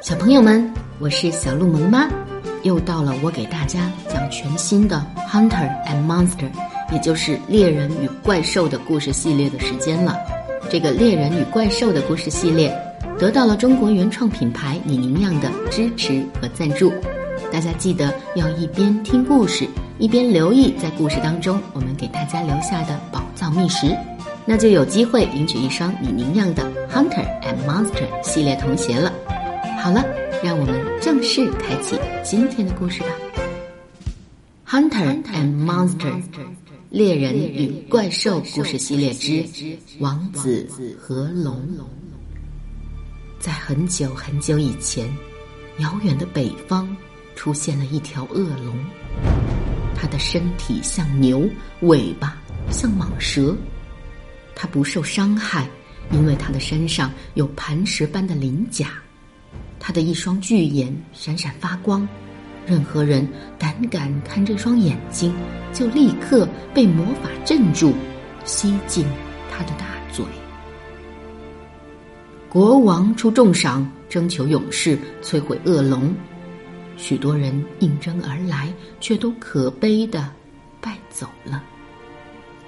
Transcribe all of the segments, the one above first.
小朋友们，我是小鹿萌妈，又到了我给大家讲全新的《Hunter and Monster》，也就是猎人与怪兽的故事系列的时间了。这个猎人与怪兽的故事系列得到了中国原创品牌李宁样的支持和赞助。大家记得要一边听故事，一边留意在故事当中我们给大家留下的宝藏秘食，那就有机会赢取一双李宁样的《Hunter and Monster》系列童鞋了。好了，让我们正式开启今天的故事吧。《Hunter and Monster》猎人与怪兽故事系列之王子和龙。在很久很久以前，遥远的北方出现了一条恶龙，它的身体像牛，尾巴像蟒蛇。它不受伤害，因为它的身上有磐石般的鳞甲。他的一双巨眼闪闪发光，任何人胆敢看这双眼睛，就立刻被魔法镇住，吸进他的大嘴。国王出重赏，征求勇士摧毁恶龙，许多人应征而来，却都可悲的败走了。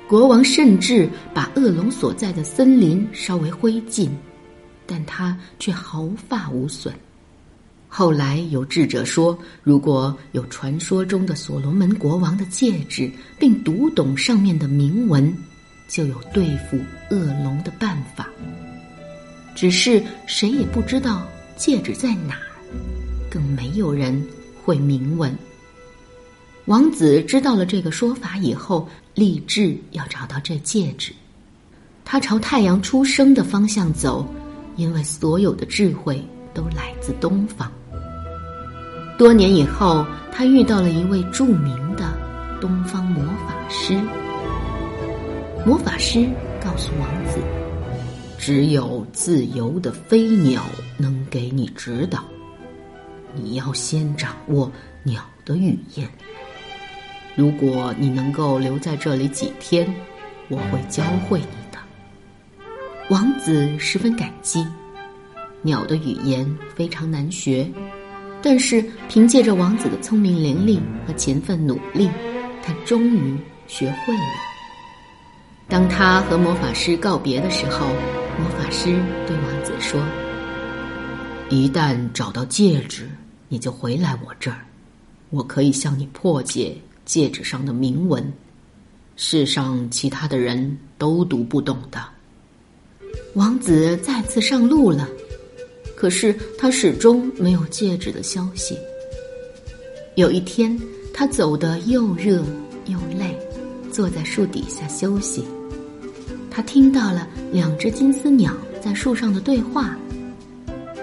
国王甚至把恶龙所在的森林烧为灰烬，但他却毫发无损。后来有智者说，如果有传说中的所罗门国王的戒指，并读懂上面的铭文，就有对付恶龙的办法。只是谁也不知道戒指在哪儿，更没有人会铭文。王子知道了这个说法以后，立志要找到这戒指。他朝太阳出生的方向走，因为所有的智慧都来自东方。多年以后，他遇到了一位著名的东方魔法师。魔法师告诉王子：“只有自由的飞鸟能给你指导，你要先掌握鸟的语言。如果你能够留在这里几天，我会教会你。”王子十分感激。鸟的语言非常难学。但是凭借着王子的聪明伶俐和勤奋努力，他终于学会了。当他和魔法师告别的时候，魔法师对王子说：“一旦找到戒指，你就回来我这儿，我可以向你破解戒指上的铭文，世上其他的人都读不懂的。”王子再次上路了。可是他始终没有戒指的消息。有一天，他走得又热又累，坐在树底下休息。他听到了两只金丝鸟在树上的对话。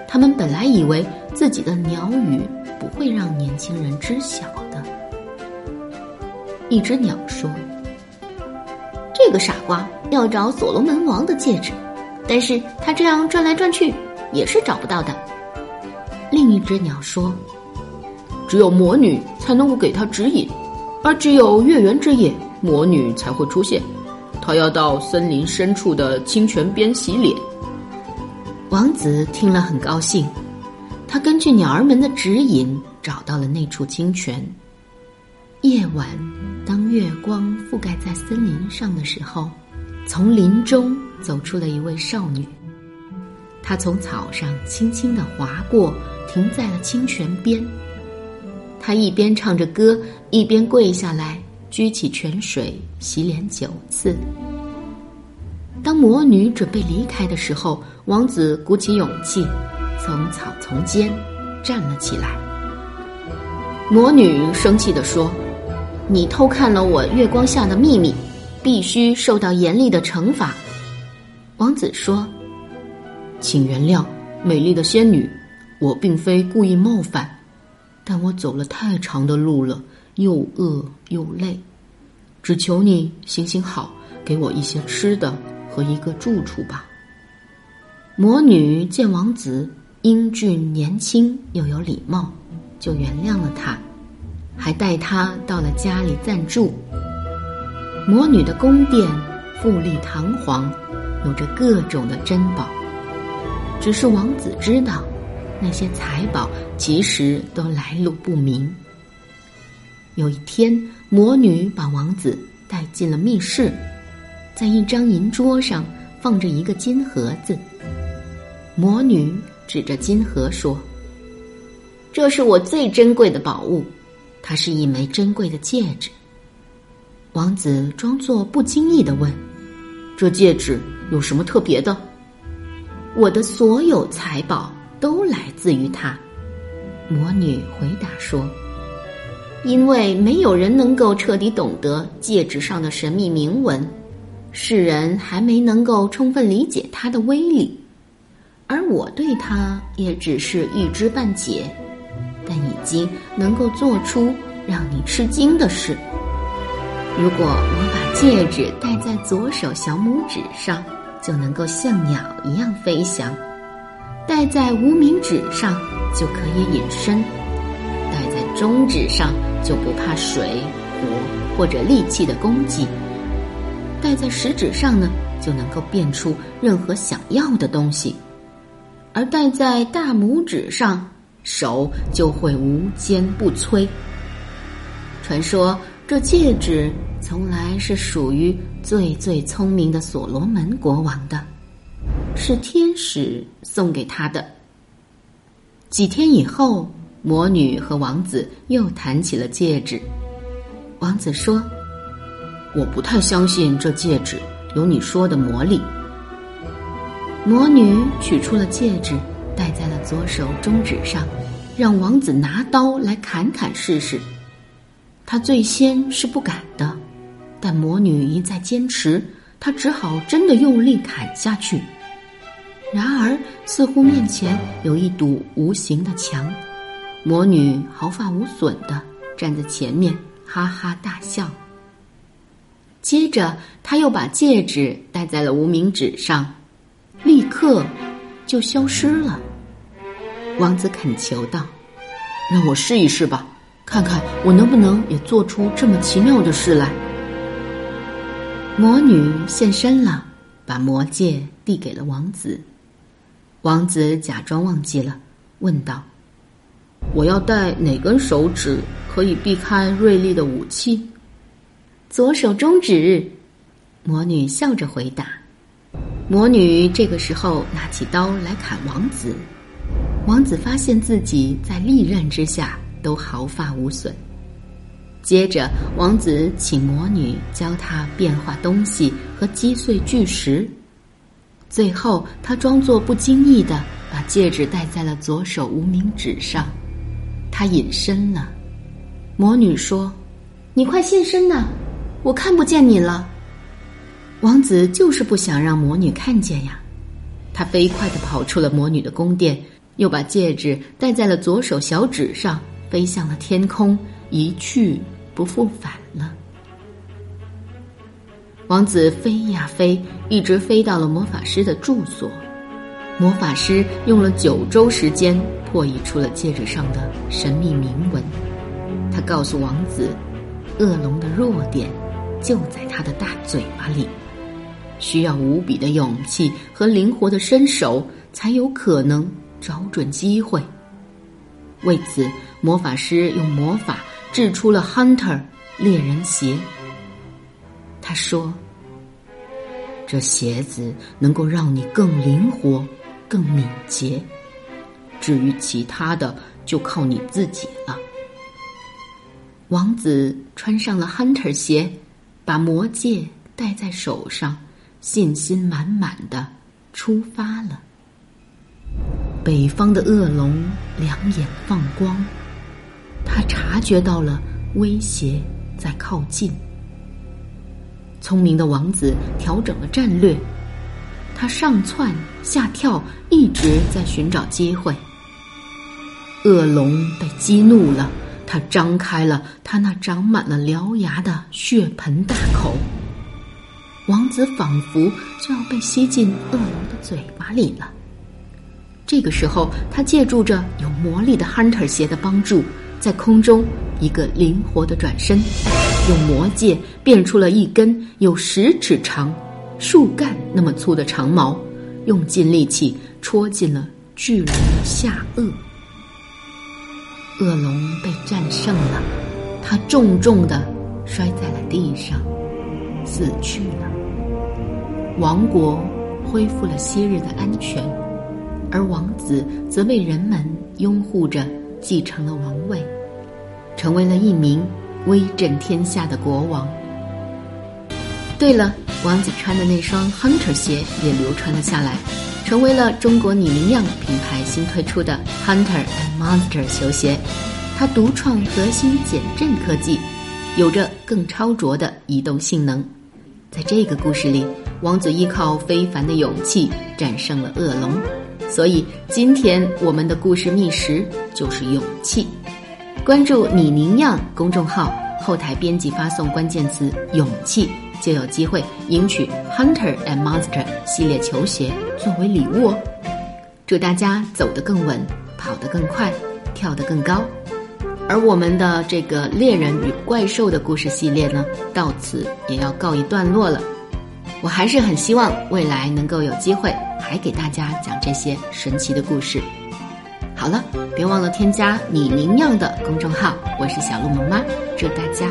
他们本来以为自己的鸟语不会让年轻人知晓的。一只鸟说：“这个傻瓜要找所罗门王的戒指，但是他这样转来转去。”也是找不到的。另一只鸟说：“只有魔女才能够给他指引，而只有月圆之夜，魔女才会出现。她要到森林深处的清泉边洗脸。”王子听了很高兴，他根据鸟儿们的指引找到了那处清泉。夜晚，当月光覆盖在森林上的时候，从林中走出了一位少女。她从草上轻轻的划过，停在了清泉边。她一边唱着歌，一边跪下来，举起泉水洗脸九次。当魔女准备离开的时候，王子鼓起勇气，从草丛间站了起来。魔女生气地说：“你偷看了我月光下的秘密，必须受到严厉的惩罚。”王子说。请原谅，美丽的仙女，我并非故意冒犯，但我走了太长的路了，又饿又累，只求你行行好，给我一些吃的和一个住处吧。魔女见王子英俊年轻又有礼貌，就原谅了他，还带他到了家里暂住。魔女的宫殿富丽堂皇，有着各种的珍宝。只是王子知道，那些财宝其实都来路不明。有一天，魔女把王子带进了密室，在一张银桌上放着一个金盒子。魔女指着金盒说：“这是我最珍贵的宝物，它是一枚珍贵的戒指。”王子装作不经意的问：“这戒指有什么特别的？”“我的所有财宝都来自于它。”魔女回答说。因为没有人能够彻底懂得戒指上的神秘铭文，世人还没能够充分理解它的威力，而我对它也只是一知半解，但已经能够做出让你吃惊的事。如果我把戒指戴在左手小拇指上，就能够像鸟一样飞翔；戴在无名指上，就可以隐身；戴在中指上。就不怕水、火或者利器的攻击。戴在食指上呢，就能够变出任何想要的东西；而戴在大拇指上，手就会无坚不摧。传说这戒指从来是属于最最聪明的所罗门国王的，是天使送给他的。几天以后。魔女和王子又谈起了戒指。王子说：“我不太相信这戒指有你说的魔力。”魔女取出了戒指，戴在了左手中指上，让王子拿刀来砍砍试试。他最先是不敢的，但魔女一再坚持，他只好真的用力砍下去。然而，似乎面前有一堵无形的墙。魔女毫发无损的站在前面，哈哈大笑。接着，她又把戒指戴在了无名指上，立刻就消失了。王子恳求道：“让我试一试吧，看看我能不能也做出这么奇妙的事来。”魔女现身了，把魔戒递给了王子。王子假装忘记了，问道。我要戴哪根手指可以避开锐利的武器？左手中指。魔女笑着回答。魔女这个时候拿起刀来砍王子。王子发现自己在利刃之下都毫发无损。接着，王子请魔女教他变化东西和击碎巨石。最后，他装作不经意的把戒指戴在了左手无名指上。他隐身了，魔女说：“你快现身呐，我看不见你了。”王子就是不想让魔女看见呀，他飞快的跑出了魔女的宫殿，又把戒指戴在了左手小指上，飞向了天空，一去不复返了。王子飞呀飞，一直飞到了魔法师的住所。魔法师用了九周时间破译出了戒指上的神秘铭文。他告诉王子，恶龙的弱点就在他的大嘴巴里，需要无比的勇气和灵活的身手才有可能找准机会。为此，魔法师用魔法制出了 Hunter 猎人鞋。他说：“这鞋子能够让你更灵活。”更敏捷，至于其他的，就靠你自己了。王子穿上了 Hunter 鞋，把魔戒戴在手上，信心满满的出发了。北方的恶龙两眼放光，他察觉到了威胁在靠近。聪明的王子调整了战略。他上窜下跳，一直在寻找机会。恶龙被激怒了，他张开了他那长满了獠牙的血盆大口。王子仿佛就要被吸进恶龙的嘴巴里了。这个时候，他借助着有魔力的 Hunter 鞋的帮助，在空中一个灵活的转身，用魔戒变出了一根有十尺长。树干那么粗的长矛，用尽力气戳进了巨人的下颚。恶龙被战胜了，他重重的摔在了地上，死去了。王国恢复了昔日的安全，而王子则被人们拥护着继承了王位，成为了一名威震天下的国王。对了，王子穿的那双 Hunter 鞋也流传了下来，成为了中国李宁样品牌新推出的 Hunter and Monster 球鞋。它独创核心减震科技，有着更超卓的移动性能。在这个故事里，王子依靠非凡的勇气战胜了恶龙。所以，今天我们的故事觅食就是勇气。关注李宁样公众号，后台编辑发送关键词“勇气”。就有机会赢取 Hunter and Monster 系列球鞋作为礼物哦！祝大家走得更稳，跑得更快，跳得更高。而我们的这个猎人与怪兽的故事系列呢，到此也要告一段落了。我还是很希望未来能够有机会还给大家讲这些神奇的故事。好了，别忘了添加你宁样的公众号，我是小鹿萌妈，祝大家。